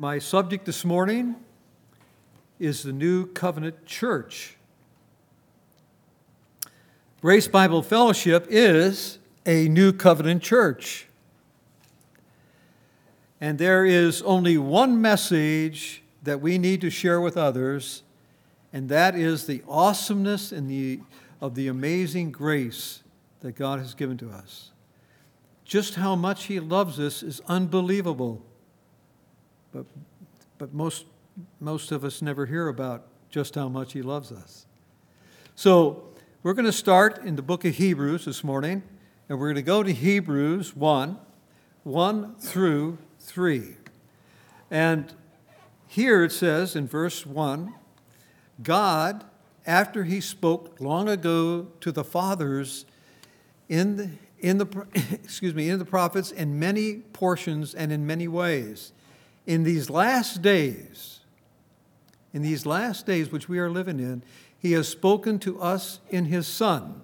My subject this morning is the New Covenant Church. Grace Bible Fellowship is a New Covenant church. And there is only one message that we need to share with others, and that is the awesomeness and the, of the amazing grace that God has given to us. Just how much He loves us is unbelievable. But, but most, most of us never hear about just how much He loves us. So we're going to start in the book of Hebrews this morning, and we're going to go to Hebrews 1 1 through 3. And here it says in verse 1 God, after He spoke long ago to the fathers in the, in the, excuse me, in the prophets in many portions and in many ways in these last days, in these last days which we are living in, he has spoken to us in his Son,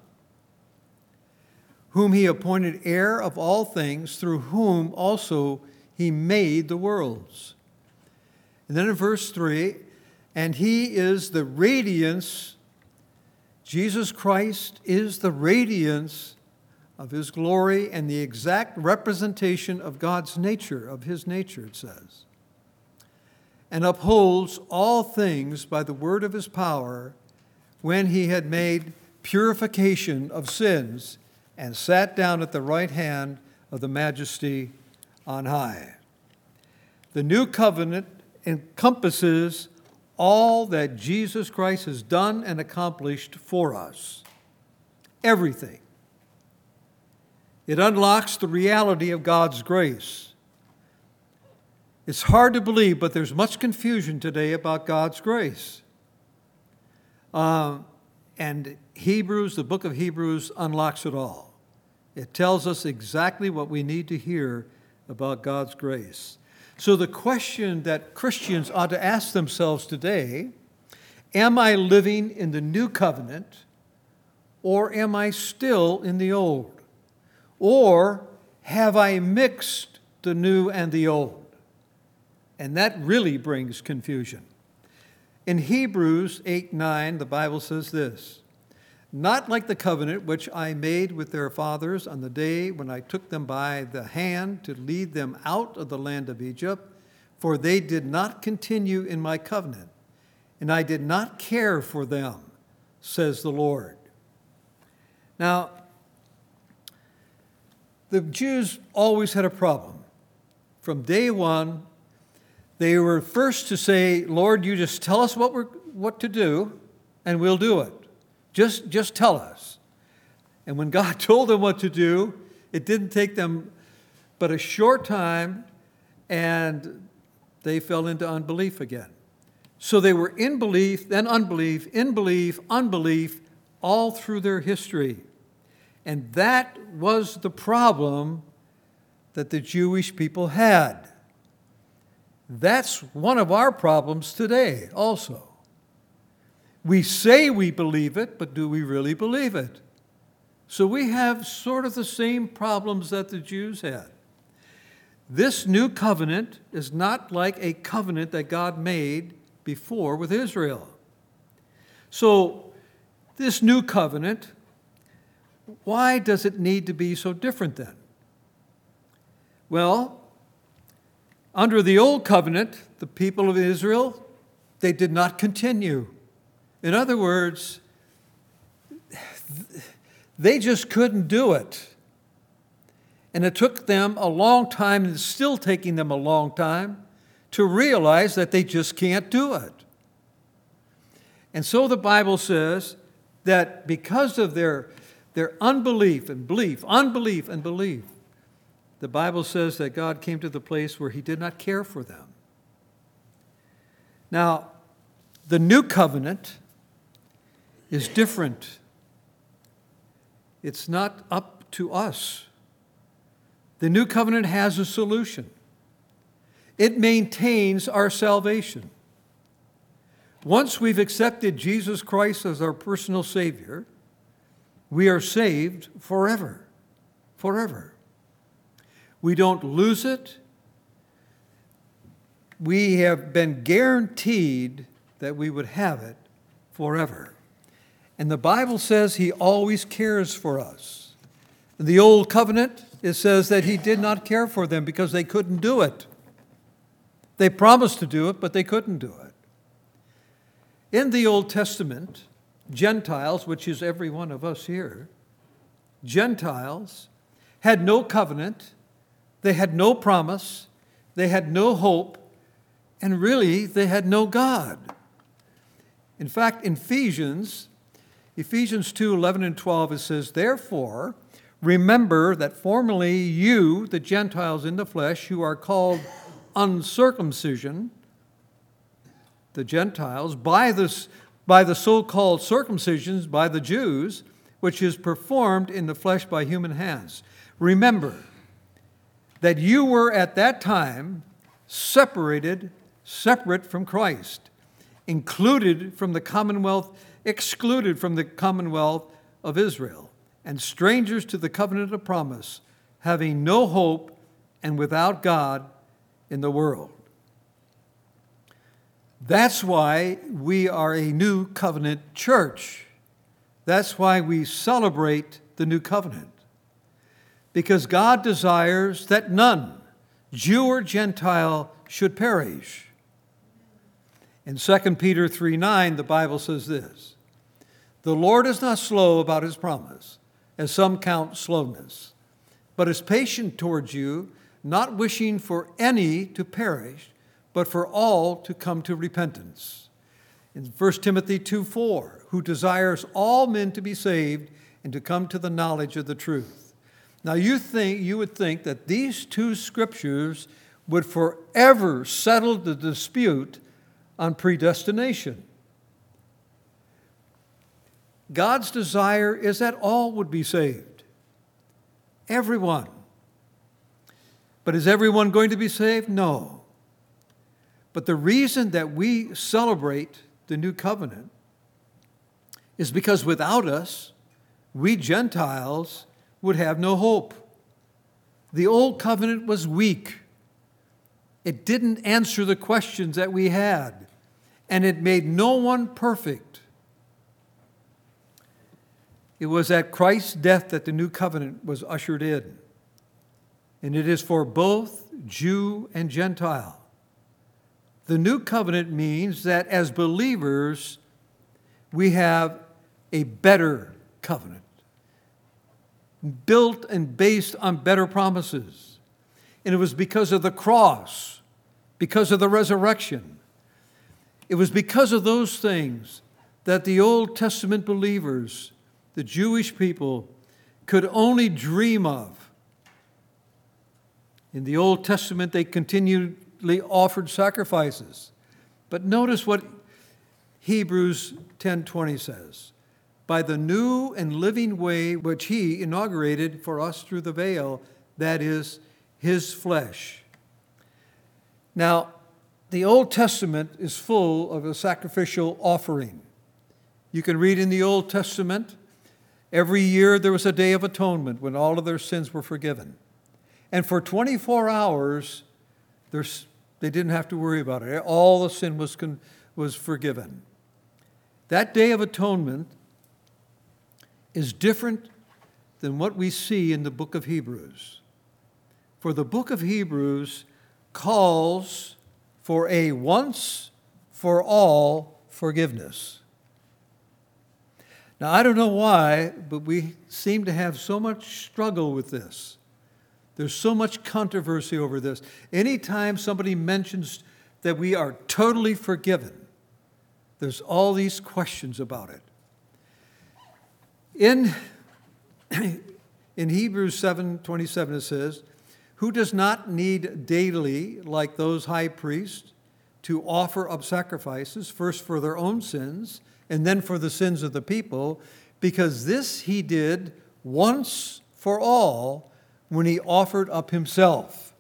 whom he appointed heir of all things, through whom also he made the worlds. And then in verse 3, and he is the radiance, Jesus Christ is the radiance of his glory and the exact representation of God's nature, of his nature, it says and upholds all things by the word of his power, when he had made purification of sins and sat down at the right hand of the majesty on high. The new covenant encompasses all that Jesus Christ has done and accomplished for us. Everything. It unlocks the reality of God's grace it's hard to believe, but there's much confusion today about God's grace. Uh, and Hebrews, the book of Hebrews, unlocks it all. It tells us exactly what we need to hear about God's grace. So, the question that Christians ought to ask themselves today Am I living in the new covenant, or am I still in the old? Or have I mixed the new and the old? And that really brings confusion. In Hebrews 8 9, the Bible says this Not like the covenant which I made with their fathers on the day when I took them by the hand to lead them out of the land of Egypt, for they did not continue in my covenant, and I did not care for them, says the Lord. Now, the Jews always had a problem. From day one, they were first to say, Lord, you just tell us what, we're, what to do, and we'll do it. Just, just tell us. And when God told them what to do, it didn't take them but a short time, and they fell into unbelief again. So they were in belief, then unbelief, in belief, unbelief, all through their history. And that was the problem that the Jewish people had. That's one of our problems today, also. We say we believe it, but do we really believe it? So we have sort of the same problems that the Jews had. This new covenant is not like a covenant that God made before with Israel. So, this new covenant, why does it need to be so different then? Well, under the old covenant, the people of Israel, they did not continue. In other words, they just couldn't do it. And it took them a long time, and it's still taking them a long time, to realize that they just can't do it. And so the Bible says that because of their, their unbelief and belief, unbelief and belief, the Bible says that God came to the place where he did not care for them. Now, the new covenant is different. It's not up to us. The new covenant has a solution. It maintains our salvation. Once we've accepted Jesus Christ as our personal Savior, we are saved forever. Forever. We don't lose it. we have been guaranteed that we would have it forever. And the Bible says He always cares for us. In the Old Covenant, it says that He did not care for them because they couldn't do it. They promised to do it, but they couldn't do it. In the Old Testament, Gentiles, which is every one of us here, Gentiles had no covenant, they had no promise, they had no hope, and really they had no God. In fact, in Ephesians, Ephesians 2 11 and 12, it says, Therefore, remember that formerly you, the Gentiles in the flesh, who are called uncircumcision, the Gentiles, by, this, by the so called circumcisions by the Jews, which is performed in the flesh by human hands. Remember that you were at that time separated, separate from Christ, included from the commonwealth, excluded from the commonwealth of Israel, and strangers to the covenant of promise, having no hope and without God in the world. That's why we are a new covenant church. That's why we celebrate the new covenant. Because God desires that none, Jew or Gentile, should perish. In 2 Peter 3 9, the Bible says this The Lord is not slow about his promise, as some count slowness, but is patient towards you not wishing for any to perish, but for all to come to repentance. In 1 Timothy 2 4, who desires all men to be saved and to come to the knowledge of the truth. Now you think you would think that these two scriptures would forever settle the dispute on predestination. God's desire is that all would be saved. Everyone. But is everyone going to be saved? No. But the reason that we celebrate the new covenant is because without us, we Gentiles would have no hope. The old covenant was weak. It didn't answer the questions that we had, and it made no one perfect. It was at Christ's death that the new covenant was ushered in and it is for both Jew and Gentile. The new covenant means that as believers, we have a better covenant, built and based on better promises. And it was because of the cross, because of the resurrection. It was because of those things that the Old Testament believers, the Jewish people, could only dream of in the Old Testament, they continually offered sacrifices. But notice what Hebrews 10:20 says. By the new and living way which he inaugurated for us through the veil, that is his flesh. Now, the Old Testament is full of a sacrificial offering. You can read in the Old Testament, every year there was a day of atonement when all of their sins were forgiven. And for 24 hours, they didn't have to worry about it. All the sin was, was forgiven. That Day of Atonement is different than what we see in the book of Hebrews. For the book of Hebrews calls for a once for all forgiveness. Now, I don't know why, but we seem to have so much struggle with this. There's so much controversy over this. Anytime somebody mentions that we are totally forgiven, there's all these questions about it. In, in Hebrews 7 27, it says, Who does not need daily, like those high priests, to offer up sacrifices, first for their own sins and then for the sins of the people, because this he did once for all when he offered up himself.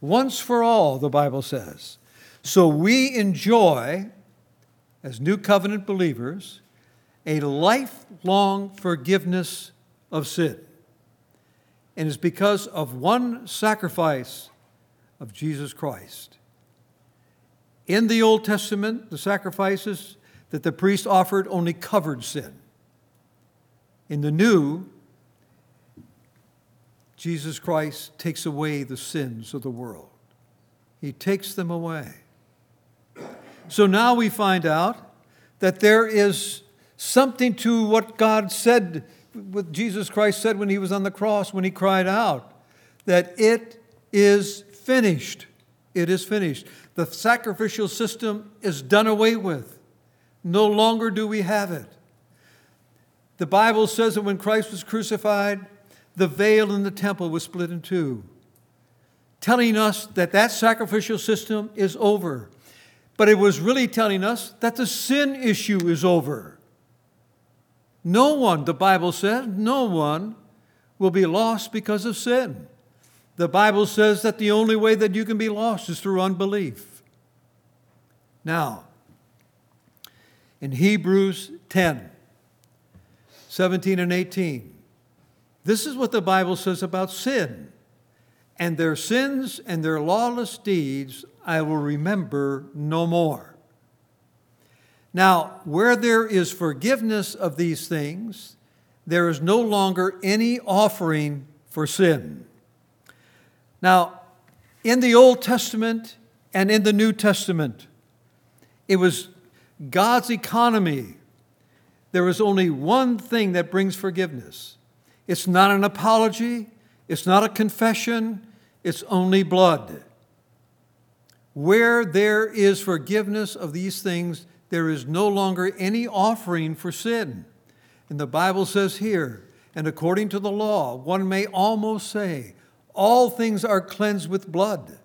Once for all, the Bible says. So we enjoy, as new covenant believers, a lifelong forgiveness of sin. And it's because of one sacrifice of Jesus Christ. In the Old Testament, the sacrifices that the priest offered only covered sin. In the New, Jesus Christ takes away the sins of the world. He takes them away. So now we find out that there is something to what God said, what Jesus Christ said when he was on the cross, when he cried out, that it is finished. It is finished. The sacrificial system is done away with. No longer do we have it. The Bible says that when Christ was crucified, the veil in the temple was split in two, telling us that that sacrificial system is over. But it was really telling us that the sin issue is over. No one, the Bible says, no one will be lost because of sin. The Bible says that the only way that you can be lost is through unbelief. Now, in Hebrews 10 17 and 18, this is what the Bible says about sin. And their sins and their lawless deeds I will remember no more. Now, where there is forgiveness of these things, there is no longer any offering for sin. Now, in the Old Testament and in the New Testament, it was God's economy. There was only one thing that brings forgiveness. It's not an apology, it's not a confession, it's only blood. Where there is forgiveness of these things, there is no longer any offering for sin. And the Bible says here, and according to the law, one may almost say, all things are cleansed with blood,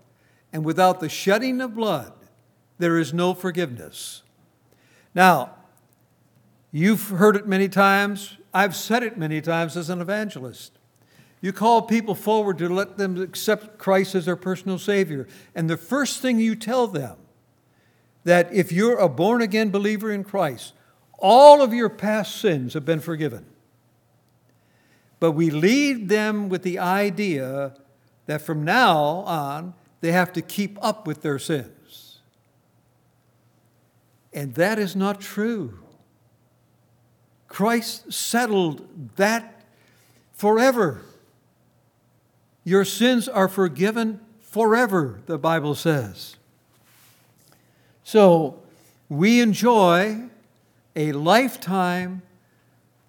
and without the shedding of blood, there is no forgiveness. Now, you've heard it many times. I've said it many times as an evangelist. You call people forward to let them accept Christ as their personal Savior. And the first thing you tell them that if you're a born again believer in Christ, all of your past sins have been forgiven. But we lead them with the idea that from now on, they have to keep up with their sins. And that is not true. Christ settled that forever. Your sins are forgiven forever, the Bible says. So we enjoy a lifetime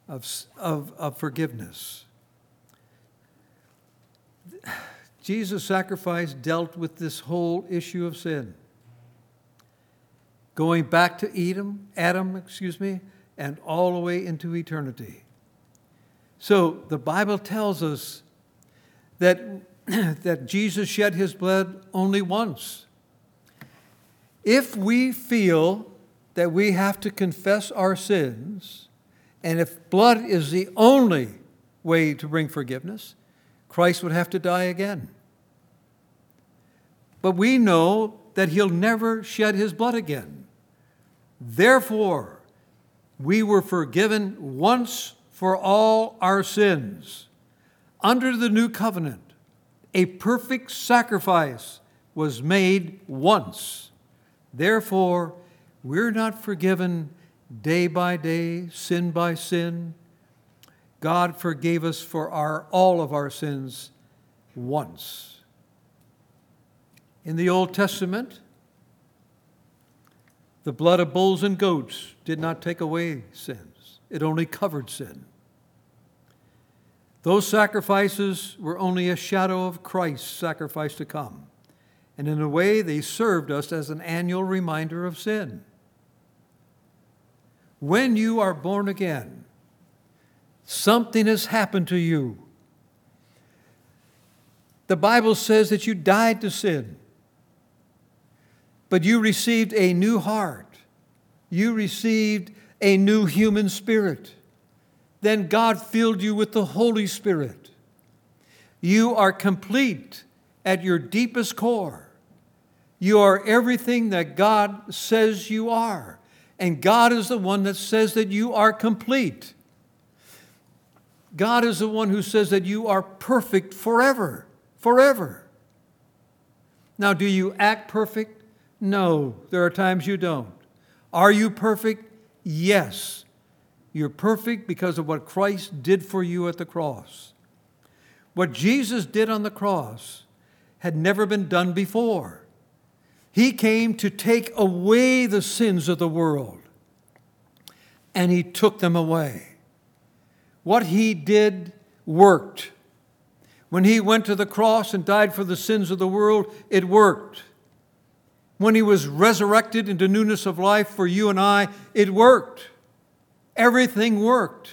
of, of, of forgiveness. Jesus' sacrifice dealt with this whole issue of sin. Going back to Adam, Adam, excuse me, and all the way into eternity. So the Bible tells us that, that Jesus shed his blood only once. If we feel that we have to confess our sins, and if blood is the only way to bring forgiveness, Christ would have to die again. But we know that he'll never shed his blood again. Therefore, we were forgiven once for all our sins. Under the new covenant, a perfect sacrifice was made once. Therefore, we're not forgiven day by day, sin by sin. God forgave us for our, all of our sins once. In the Old Testament, the blood of bulls and goats did not take away sins, it only covered sin. Those sacrifices were only a shadow of Christ's sacrifice to come. And in a way, they served us as an annual reminder of sin. When you are born again, something has happened to you. The Bible says that you died to sin, but you received a new heart. You received a new human spirit then God filled you with the Holy Spirit. You are complete at your deepest core. You are everything that God says you are. And God is the one that says that you are complete. God is the one who says that you are perfect forever, forever. Now, do you act perfect? No, there are times you don't. Are you perfect? Yes. You're perfect because of what Christ did for you at the cross. What Jesus did on the cross had never been done before. He came to take away the sins of the world, and He took them away. What He did worked. When He went to the cross and died for the sins of the world, it worked. When He was resurrected into newness of life for you and I, it worked. Everything worked.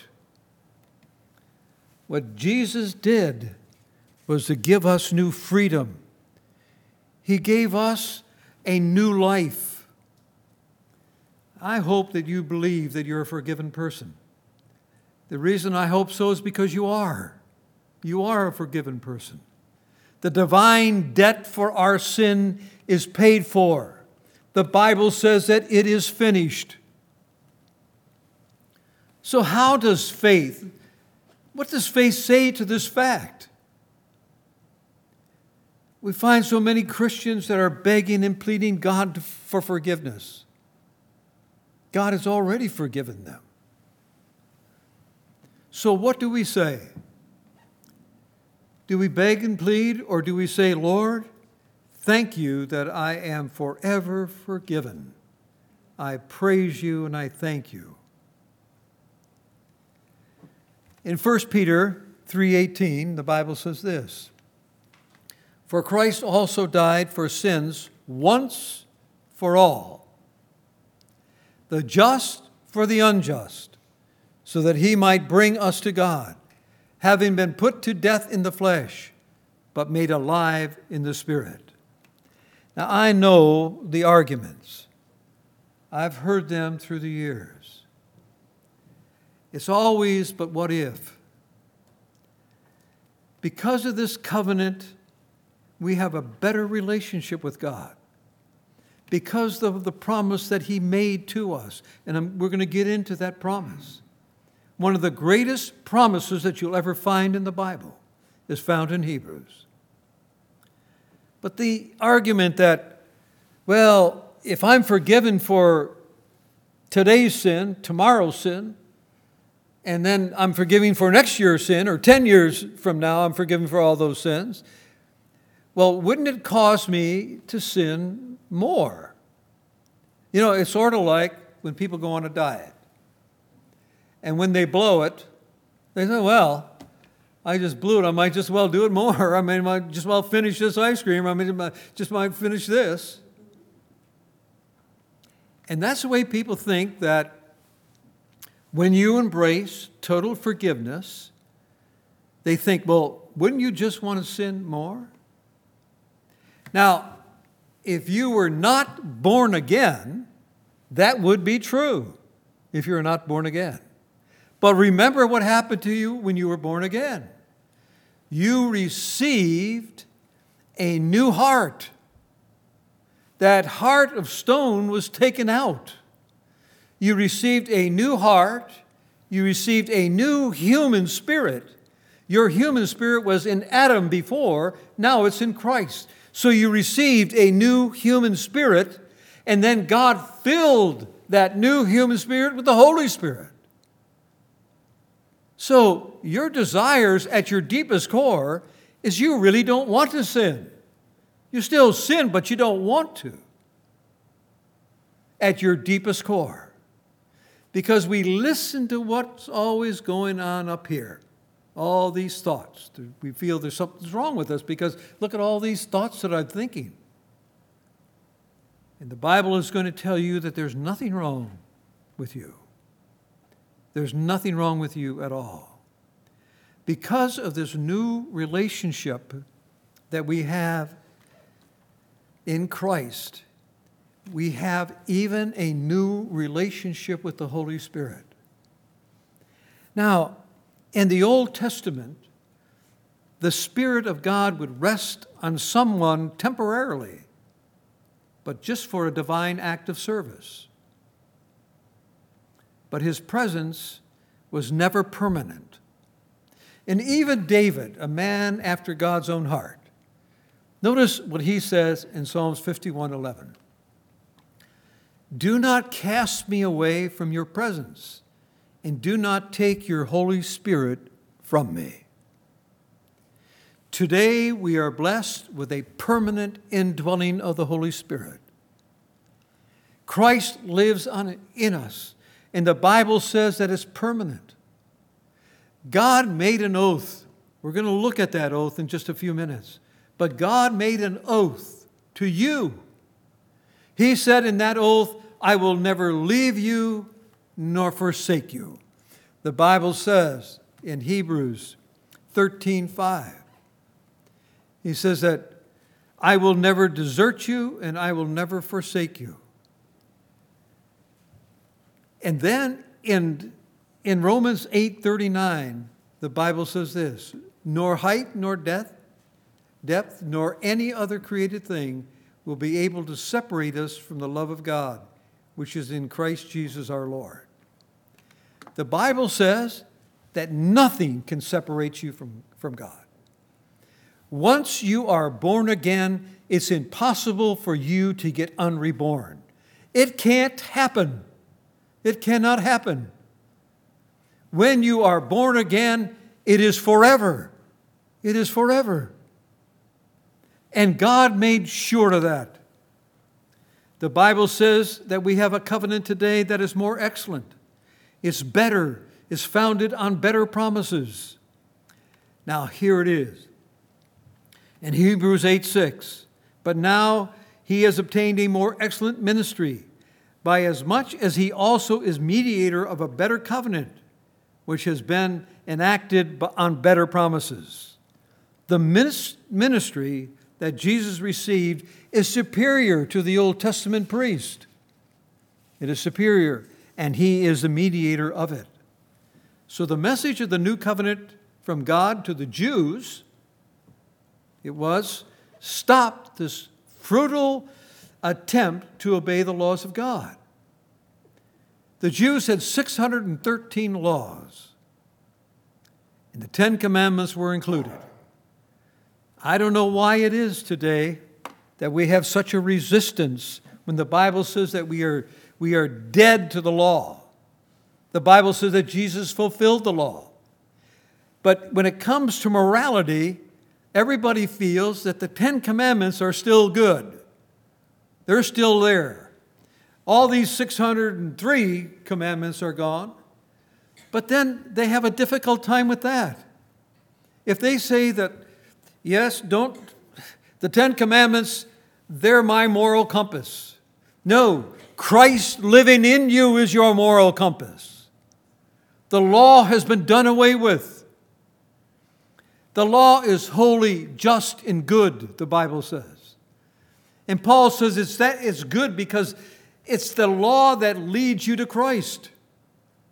What Jesus did was to give us new freedom. He gave us a new life. I hope that you believe that you're a forgiven person. The reason I hope so is because you are. You are a forgiven person. The divine debt for our sin is paid for. The Bible says that it is finished. So, how does faith, what does faith say to this fact? We find so many Christians that are begging and pleading God for forgiveness. God has already forgiven them. So, what do we say? Do we beg and plead, or do we say, Lord, thank you that I am forever forgiven? I praise you and I thank you. In 1 Peter 3:18, the Bible says this: For Christ also died for sins once for all, the just for the unjust, so that he might bring us to God, having been put to death in the flesh, but made alive in the spirit. Now I know the arguments. I've heard them through the years. It's always, but what if? Because of this covenant, we have a better relationship with God. Because of the promise that He made to us. And we're going to get into that promise. One of the greatest promises that you'll ever find in the Bible is found in Hebrews. But the argument that, well, if I'm forgiven for today's sin, tomorrow's sin, and then I'm forgiving for next year's sin, or 10 years from now, I'm forgiven for all those sins. Well, wouldn't it cause me to sin more? You know, it's sort of like when people go on a diet. And when they blow it, they say, well, I just blew it. I might just well do it more. I might just well finish this ice cream. I I just might finish this. And that's the way people think that when you embrace total forgiveness, they think, well, wouldn't you just want to sin more? Now, if you were not born again, that would be true if you're not born again. But remember what happened to you when you were born again. You received a new heart. That heart of stone was taken out. You received a new heart. You received a new human spirit. Your human spirit was in Adam before, now it's in Christ. So you received a new human spirit, and then God filled that new human spirit with the Holy Spirit. So your desires at your deepest core is you really don't want to sin. You still sin, but you don't want to. At your deepest core because we listen to what's always going on up here. All these thoughts. We feel there's something's wrong with us because look at all these thoughts that I'm thinking. And the Bible is going to tell you that there's nothing wrong with you. There's nothing wrong with you at all. Because of this new relationship that we have in Christ, we have even a new relationship with the Holy Spirit. Now, in the Old Testament, the Spirit of God would rest on someone temporarily, but just for a divine act of service. But his presence was never permanent. And even David, a man after God's own heart, notice what he says in Psalms 51 11. Do not cast me away from your presence, and do not take your Holy Spirit from me. Today we are blessed with a permanent indwelling of the Holy Spirit. Christ lives on, in us, and the Bible says that it's permanent. God made an oath. We're going to look at that oath in just a few minutes. But God made an oath to you. He said in that oath, I will never leave you nor forsake you. The Bible says in Hebrews 13 5, he says that I will never desert you and I will never forsake you. And then in, in Romans 8 39, the Bible says this nor height nor depth, depth, nor any other created thing will be able to separate us from the love of God, which is in Christ Jesus our Lord. The Bible says that nothing can separate you from, from God. Once you are born again, it's impossible for you to get unreborn. It can't happen. It cannot happen. When you are born again, it is forever. It is forever. And God made sure of that. The Bible says that we have a covenant today that is more excellent. It's better, it's founded on better promises. Now, here it is. In Hebrews 8 6, but now he has obtained a more excellent ministry, by as much as he also is mediator of a better covenant, which has been enacted on better promises. The ministry that Jesus received is superior to the Old Testament priest. It is superior, and he is the mediator of it. So the message of the new covenant from God to the Jews it was stop this fruitful attempt to obey the laws of God. The Jews had 613 laws, and the Ten Commandments were included. I don't know why it is today that we have such a resistance when the Bible says that we are, we are dead to the law. The Bible says that Jesus fulfilled the law. But when it comes to morality, everybody feels that the Ten Commandments are still good. They're still there. All these 603 commandments are gone. But then they have a difficult time with that. If they say that, yes, don't, the Ten Commandments, they're my moral compass. No, Christ living in you is your moral compass. The law has been done away with. The law is holy, just, and good, the Bible says. And Paul says it's that it's good because it's the law that leads you to Christ.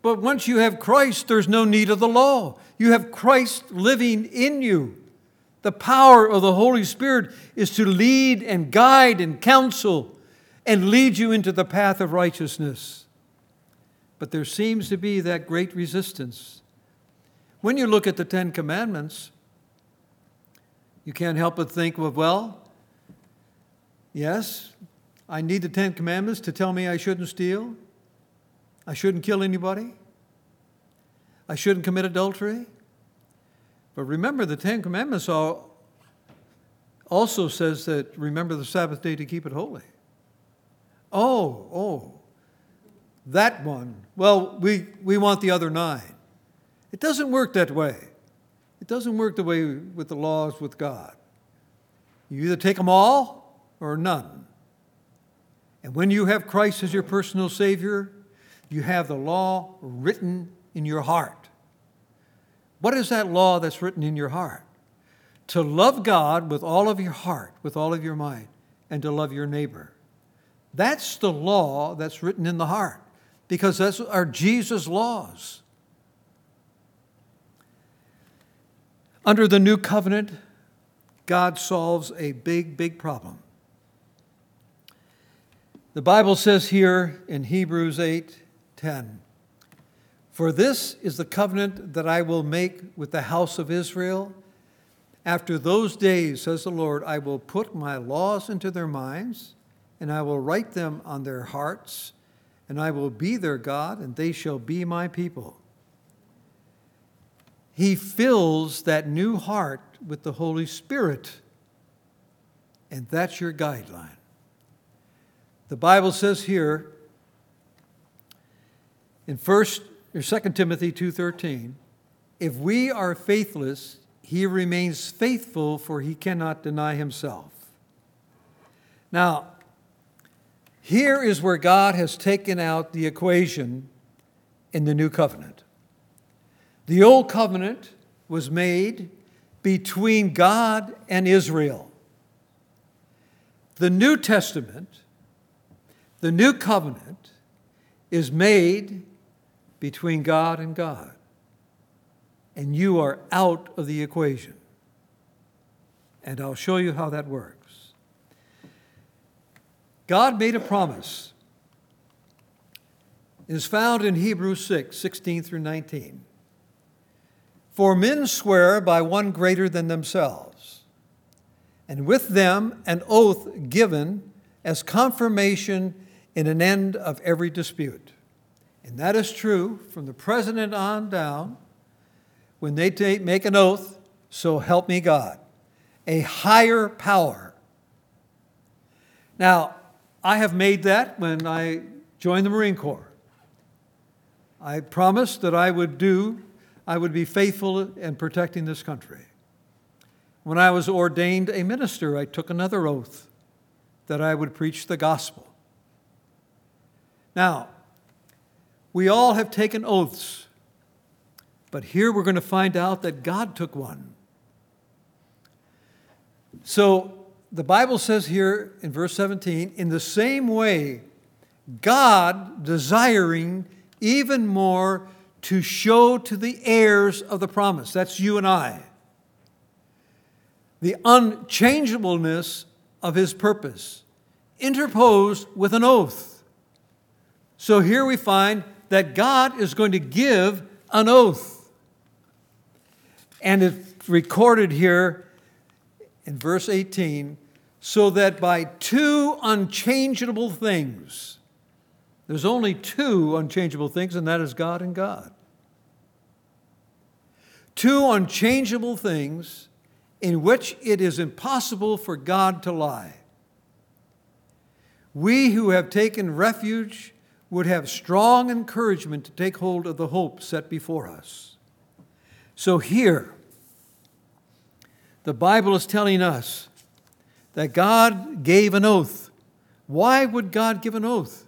But once you have Christ, there's no need of the law. You have Christ living in you. The power of the Holy Spirit is to lead and guide and counsel and lead you into the path of righteousness. But there seems to be that great resistance. When you look at the Ten Commandments, you can't help but think, well, well, yes, I need the Ten Commandments to tell me I shouldn't steal, I shouldn't kill anybody, I shouldn't commit adultery. But remember, the Ten Commandments also says that remember the Sabbath day to keep it holy. Oh, oh, that one. Well, we, we want the other nine. It doesn't work that way. It doesn't work the way with the laws with God. You either take them all or none. And when you have Christ as your personal Savior, you have the law written in your heart. What is that law that's written in your heart? To love God with all of your heart, with all of your mind, and to love your neighbor. That's the law that's written in the heart because those are Jesus' laws. Under the new covenant, God solves a big, big problem. The Bible says here in Hebrews 8 10, For this is the covenant that I will make with the house of Israel. After those days, says the Lord, I will put my laws into their minds and I will write them on their hearts, and I will be their God, and they shall be my people. He fills that new heart with the Holy Spirit, and that's your guideline. The Bible says here in 1st or 2 Timothy 2:13, if we are faithless, he remains faithful for he cannot deny himself. Now, here is where God has taken out the equation in the new covenant. The old covenant was made between God and Israel. The New Testament, the new covenant, is made between God and God. And you are out of the equation. And I'll show you how that works. God made a promise. It is found in Hebrews 6 16 through 19. For men swear by one greater than themselves, and with them an oath given as confirmation in an end of every dispute. And that is true from the president on down when they make an oath, so help me God, a higher power. Now, I have made that when I joined the Marine Corps. I promised that I would do, I would be faithful in protecting this country. When I was ordained a minister, I took another oath that I would preach the gospel. Now, we all have taken oaths, but here we're going to find out that God took one. So, the Bible says here in verse 17, in the same way, God desiring even more to show to the heirs of the promise, that's you and I, the unchangeableness of his purpose, interposed with an oath. So here we find that God is going to give an oath. And it's recorded here in verse 18 so that by two unchangeable things, there's only two unchangeable things, and that is God and God. Two unchangeable things in which it is impossible for God to lie. We who have taken refuge would have strong encouragement to take hold of the hope set before us. So here, the Bible is telling us that God gave an oath. Why would God give an oath?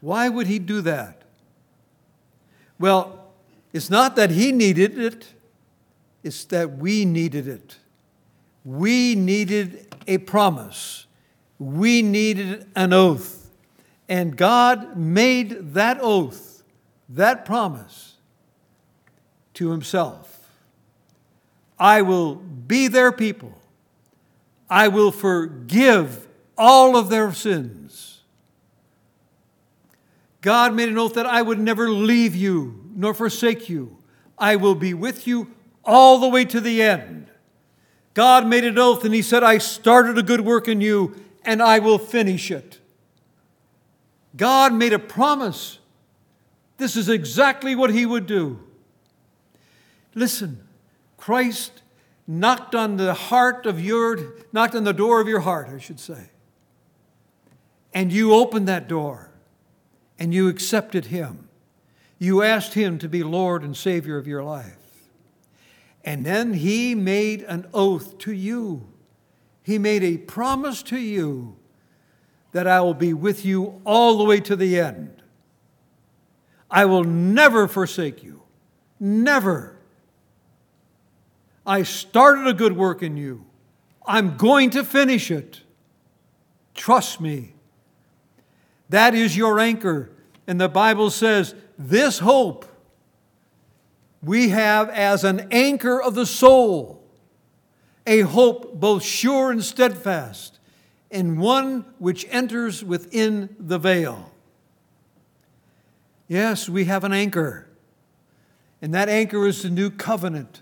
Why would He do that? Well, it's not that He needed it, it's that we needed it. We needed a promise, we needed an oath. And God made that oath, that promise, to Himself. I will be their people I will forgive all of their sins. God made an oath that I would never leave you nor forsake you. I will be with you all the way to the end. God made an oath and He said, I started a good work in you and I will finish it. God made a promise. This is exactly what He would do. Listen, Christ knocked on the heart of your, knocked on the door of your heart, I should say. And you opened that door and you accepted Him. You asked Him to be Lord and Savior of your life. And then He made an oath to you. He made a promise to you that I will be with you all the way to the end. I will never forsake you. Never. I started a good work in you. I'm going to finish it. Trust me. That is your anchor. And the Bible says, this hope we have as an anchor of the soul, a hope both sure and steadfast, and one which enters within the veil. Yes, we have an anchor, and that anchor is the new covenant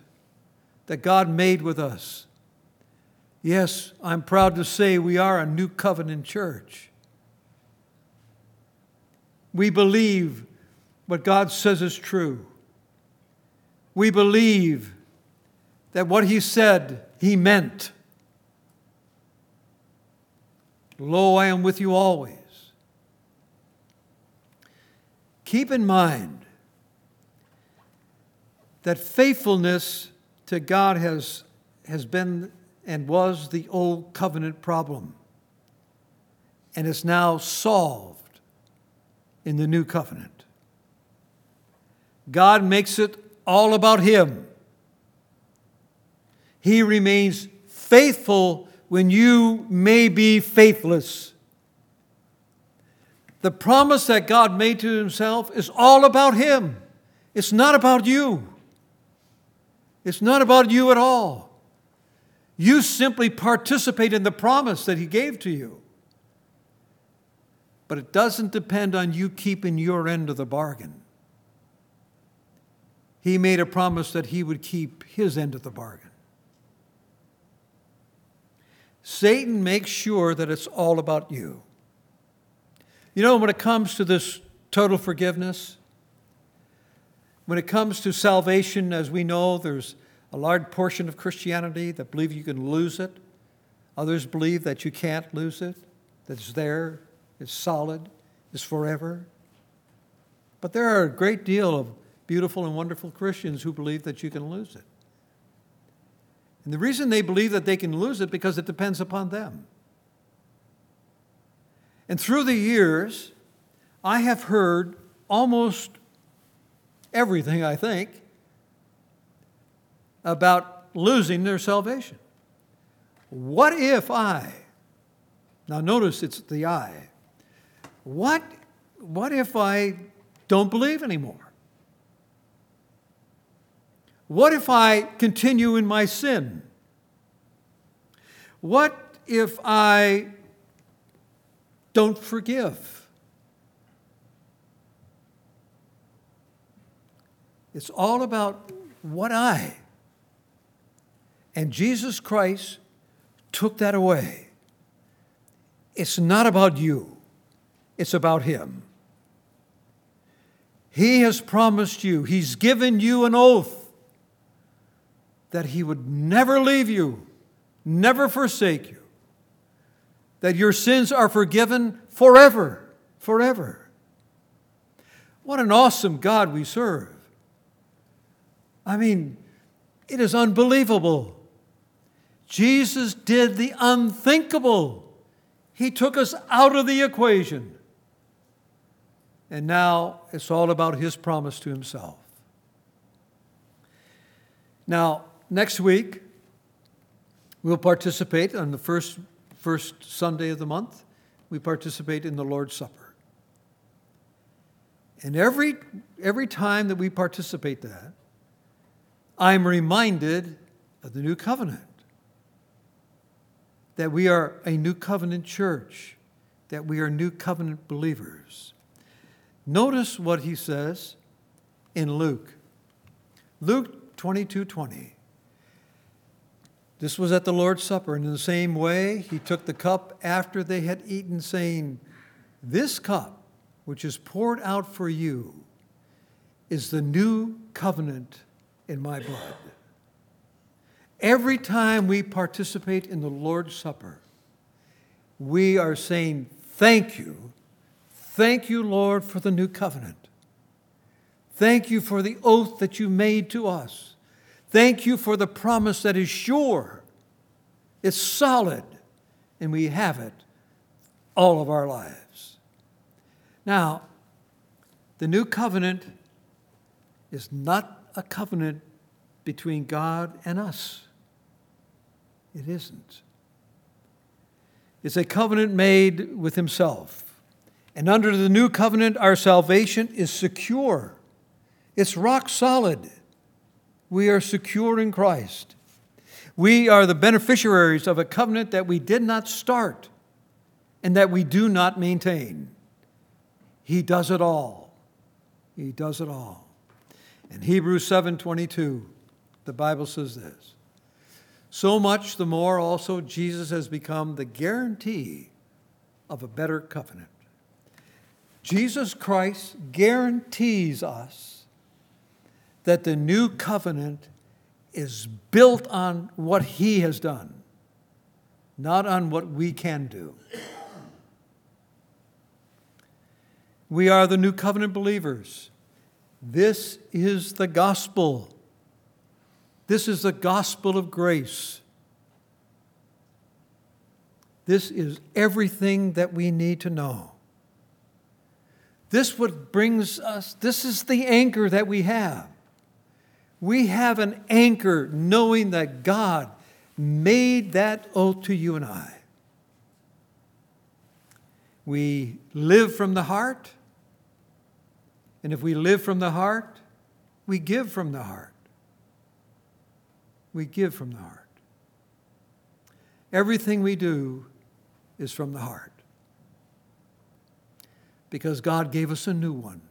that God made with us. Yes, I'm proud to say we are a new covenant church. We believe what God says is true. We believe that what He said, He meant. Lo, I am with you always. Keep in mind that faithfulness to God has, has been and was the old covenant problem and is now solved in the new covenant. God makes it all about Him. He remains faithful when you may be faithless. The promise that God made to Himself is all about Him. It's not about you. It's not about you at all. You simply participate in the promise that He gave to you. But it doesn't depend on you keeping your end of the bargain. He made a promise that He would keep His end of the bargain. Satan makes sure that it's all about you. You know, when it comes to this total forgiveness, when it comes to salvation, as we know, there's a large portion of Christianity that believe you can lose it. Others believe that you can't lose it, that it's there, it's solid, it's forever. But there are a great deal of beautiful and wonderful Christians who believe that you can lose it. And the reason they believe that they can lose it because it depends upon them. And through the years, I have heard almost everything, I think, about losing their salvation. What if I, now notice it's the I, what, what if I don't believe anymore? What if I continue in my sin? What if I don't forgive? It's all about what I. And Jesus Christ took that away. It's not about you, it's about Him. He has promised you, He's given you an oath that He would never leave you, never forsake you, that your sins are forgiven forever, forever. What an awesome God we serve. I mean, it is unbelievable. Jesus did the unthinkable. He took us out of the equation. And now it's all about his promise to himself. Now, Next week, we'll participate on the first, first Sunday of the month. We participate in the Lord's Supper. And every, every time that we participate that, I'm reminded of the new covenant. That we are a new covenant church, that we are new covenant believers. Notice what he says in Luke. Luke 22 20. This was at the Lord's Supper, and in the same way, he took the cup after they had eaten, saying, This cup, which is poured out for you, is the new covenant in my blood. Every time we participate in the Lord's Supper, we are saying, Thank you. Thank you, Lord, for the new covenant. Thank you for the oath that you made to us. Thank you for the promise that is sure, it's solid, and we have it all of our lives. Now, the new covenant is not a covenant between God and us. It isn't. It's a covenant made with Himself. And under the new covenant, our salvation is secure, it's rock solid. We are secure in Christ. We are the beneficiaries of a covenant that we did not start and that we do not maintain. He does it all. He does it all. In Hebrews 7:22, the Bible says this: so much the more also Jesus has become the guarantee of a better covenant. Jesus Christ guarantees us that the new covenant is built on what he has done, not on what we can do. We are the new covenant believers. This is the gospel. This is the gospel of grace. This is everything that we need to know. This what brings us, this is the anchor that we have. We have an anchor knowing that God made that oath to you and I. We live from the heart, and if we live from the heart, we give from the heart. We give from the heart. Everything we do is from the heart. Because God gave us a new one.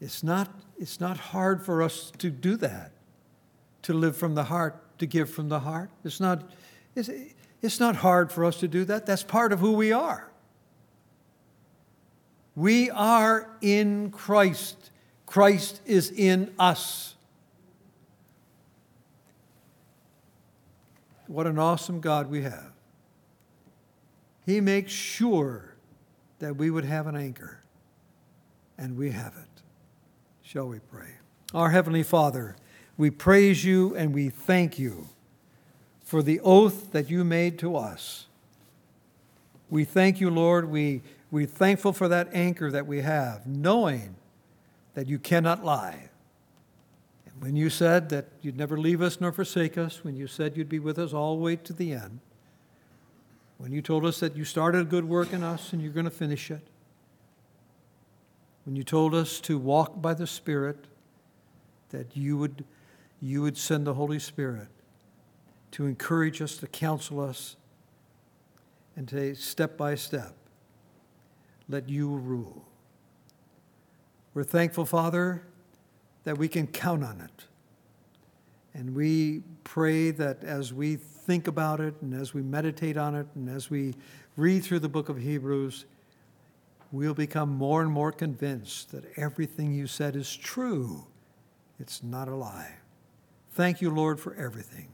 It's not, it's not hard for us to do that, to live from the heart, to give from the heart. It's not, it's, it's not hard for us to do that. That's part of who we are. We are in Christ. Christ is in us. What an awesome God we have. He makes sure that we would have an anchor, and we have it. Shall we pray? Our Heavenly Father, we praise you and we thank you for the oath that you made to us. We thank you, Lord. We, we're thankful for that anchor that we have, knowing that you cannot lie. When you said that you'd never leave us nor forsake us, when you said you'd be with us all the way to the end, when you told us that you started a good work in us and you're going to finish it, when you told us to walk by the Spirit, that you would, you would send the Holy Spirit to encourage us, to counsel us, and to step by step let you rule. We're thankful, Father, that we can count on it. And we pray that as we think about it and as we meditate on it and as we read through the book of Hebrews, we'll become more and more convinced that everything you said is true. It's not a lie. Thank you, Lord, for everything.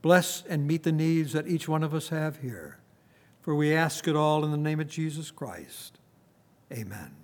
Bless and meet the needs that each one of us have here. For we ask it all in the name of Jesus Christ. Amen.